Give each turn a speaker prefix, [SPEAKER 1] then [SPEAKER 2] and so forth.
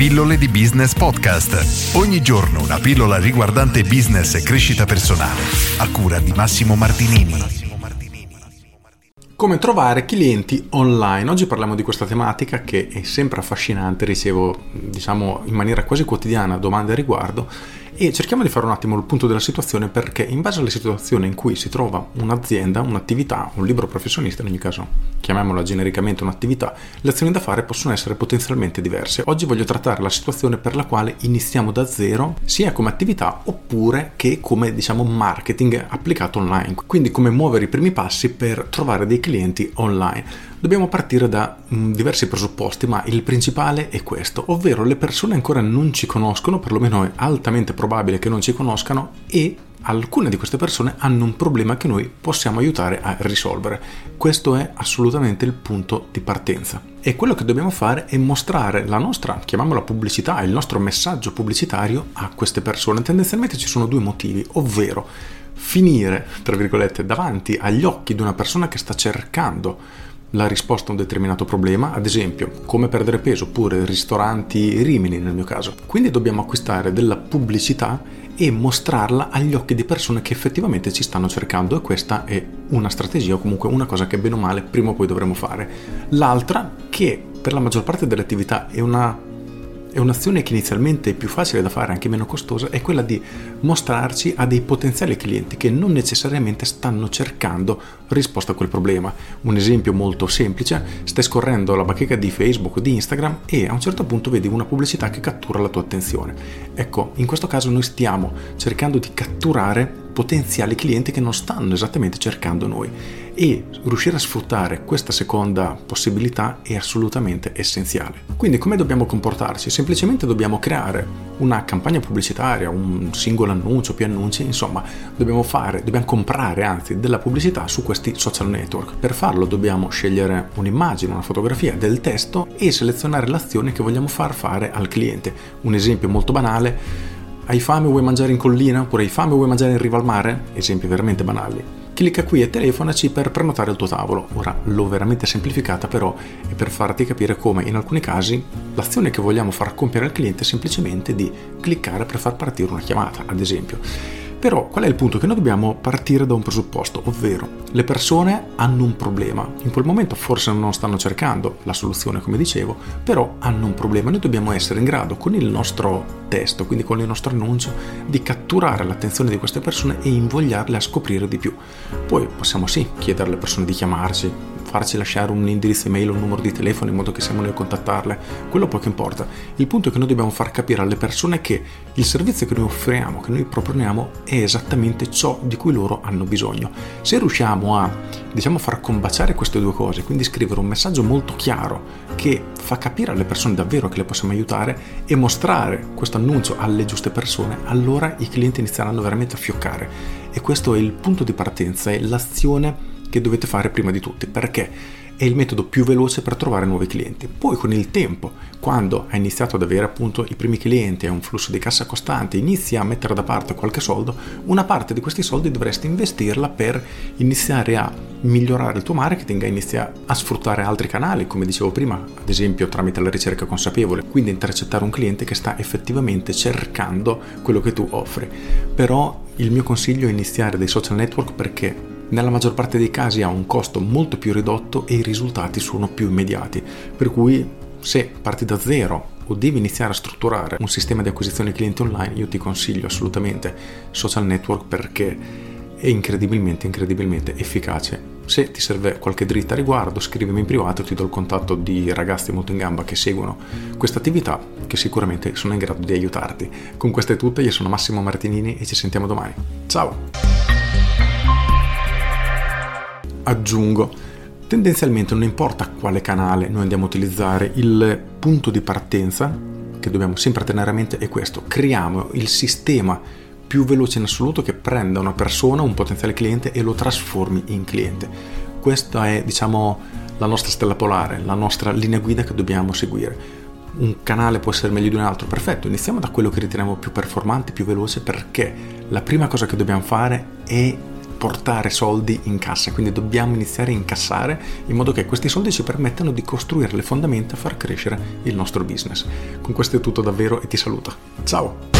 [SPEAKER 1] Pillole di Business Podcast. Ogni giorno una pillola riguardante business e crescita personale. A cura di Massimo Martinini.
[SPEAKER 2] Come trovare clienti online? Oggi parliamo di questa tematica che è sempre affascinante, ricevo diciamo in maniera quasi quotidiana domande a riguardo e cerchiamo di fare un attimo il punto della situazione perché in base alla situazione in cui si trova un'azienda, un'attività, un libro professionista, in ogni caso chiamiamola genericamente un'attività, le azioni da fare possono essere potenzialmente diverse. Oggi voglio trattare la situazione per la quale iniziamo da zero sia come attività oppure che come diciamo marketing applicato online, quindi come muovere i primi passi per trovare dei clienti online. Dobbiamo partire da mh, mm, diversi presupposti, ma il principale è questo, ovvero le persone ancora non ci conoscono, perlomeno è altamente probabile che non ci conoscano e alcune di queste persone hanno un problema che noi possiamo aiutare a risolvere. Questo è assolutamente il punto di partenza. E quello che dobbiamo fare è mostrare la nostra, chiamiamola pubblicità, il nostro messaggio pubblicitario a queste persone. Tendenzialmente ci sono due motivi, ovvero finire, tra virgolette, davanti agli occhi di una persona che sta cercando la risposta a un determinato problema, ad esempio come perdere peso oppure ristoranti Rimini nel mio caso. Quindi dobbiamo acquistare della pubblicità e mostrarla agli occhi di persone che effettivamente ci stanno cercando e questa è una strategia o comunque una cosa che bene o male prima o poi dovremo fare. L'altra che per la maggior parte delle attività è una è un'azione che inizialmente è più facile da fare, anche meno costosa, è quella di mostrarci a dei potenziali clienti che non necessariamente stanno cercando risposta a quel problema. Un esempio molto semplice, stai scorrendo la bacheca di Facebook o di Instagram e a un certo punto vedi una pubblicità che cattura la tua attenzione. Ecco, in questo caso noi stiamo cercando di catturare potenziali clienti che non stanno esattamente cercando noi e riuscire a sfruttare questa seconda possibilità è assolutamente essenziale. Quindi come dobbiamo comportarci? Semplicemente dobbiamo creare una campagna pubblicitaria, un singolo annuncio, più annunci, insomma, dobbiamo fare, dobbiamo comprare anzi della pubblicità su questi social network. Per farlo dobbiamo scegliere un'immagine, una fotografia del testo e selezionare l'azione che vogliamo far fare al cliente. Un esempio molto banale hai fame o vuoi mangiare in collina? Oppure hai fame o vuoi mangiare in riva al mare? Esempi veramente banali. Clicca qui e telefonaci per prenotare il tuo tavolo. Ora l'ho veramente semplificata però è per farti capire come in alcuni casi l'azione che vogliamo far compiere al cliente è semplicemente di cliccare per far partire una chiamata, ad esempio. Però qual è il punto? Che noi dobbiamo partire da un presupposto, ovvero le persone hanno un problema. In quel momento forse non stanno cercando la soluzione, come dicevo, però hanno un problema. Noi dobbiamo essere in grado con il nostro testo, quindi con il nostro annuncio, di catturare l'attenzione di queste persone e invogliarle a scoprire di più. Poi possiamo sì chiedere alle persone di chiamarci, farci lasciare un indirizzo email o un numero di telefono in modo che siamo noi a contattarle, quello poco importa. Il punto è che noi dobbiamo far capire alle persone che il servizio che noi offriamo, che noi proponiamo, è esattamente ciò di cui loro hanno bisogno. Se riusciamo a, diciamo, far combaciare queste due cose, quindi scrivere un messaggio molto chiaro che fa capire alle persone davvero che le possiamo aiutare e mostrare questo annuncio alle giuste persone, allora i clienti inizieranno veramente a fioccare. E questo è il punto di partenza, è l'azione che dovete fare prima di tutti, perché è il metodo più veloce per trovare nuovi clienti. Poi con il tempo, quando hai iniziato ad avere appunto i primi clienti e un flusso di cassa costante, inizi a mettere da parte qualche soldo, una parte di questi soldi dovresti investirla per iniziare a migliorare il tuo marketing, a iniziare a sfruttare altri canali, come dicevo prima, ad esempio tramite la ricerca consapevole, quindi intercettare un cliente che sta effettivamente cercando quello che tu offri. Però il mio consiglio è iniziare dei social network perché nella maggior parte dei casi ha un costo molto più ridotto e i risultati sono più immediati. Per cui se parti da zero o devi iniziare a strutturare un sistema di acquisizione clienti online, io ti consiglio assolutamente social network perché è incredibilmente, incredibilmente efficace. Se ti serve qualche dritta a riguardo, scrivimi in privato, ti do il contatto di ragazzi molto in gamba che seguono questa attività, che sicuramente sono in grado di aiutarti. Con queste tutte, io sono Massimo Martinini e ci sentiamo domani. Ciao! Aggiungo, tendenzialmente non importa quale canale noi andiamo a utilizzare, il punto di partenza che dobbiamo sempre tenere a mente è questo, creiamo il sistema più veloce in assoluto che prenda una persona, un potenziale cliente e lo trasformi in cliente. Questa è, diciamo, la nostra stella polare, la nostra linea guida che dobbiamo seguire. Un canale può essere meglio di un altro, perfetto, iniziamo da quello che riteniamo più performante, più veloce, perché la prima cosa che dobbiamo fare è portare soldi in cassa, quindi dobbiamo iniziare a incassare in modo che questi soldi ci permettano di costruire le fondamenta e far crescere il nostro business. Con questo è tutto davvero e ti saluto. Ciao!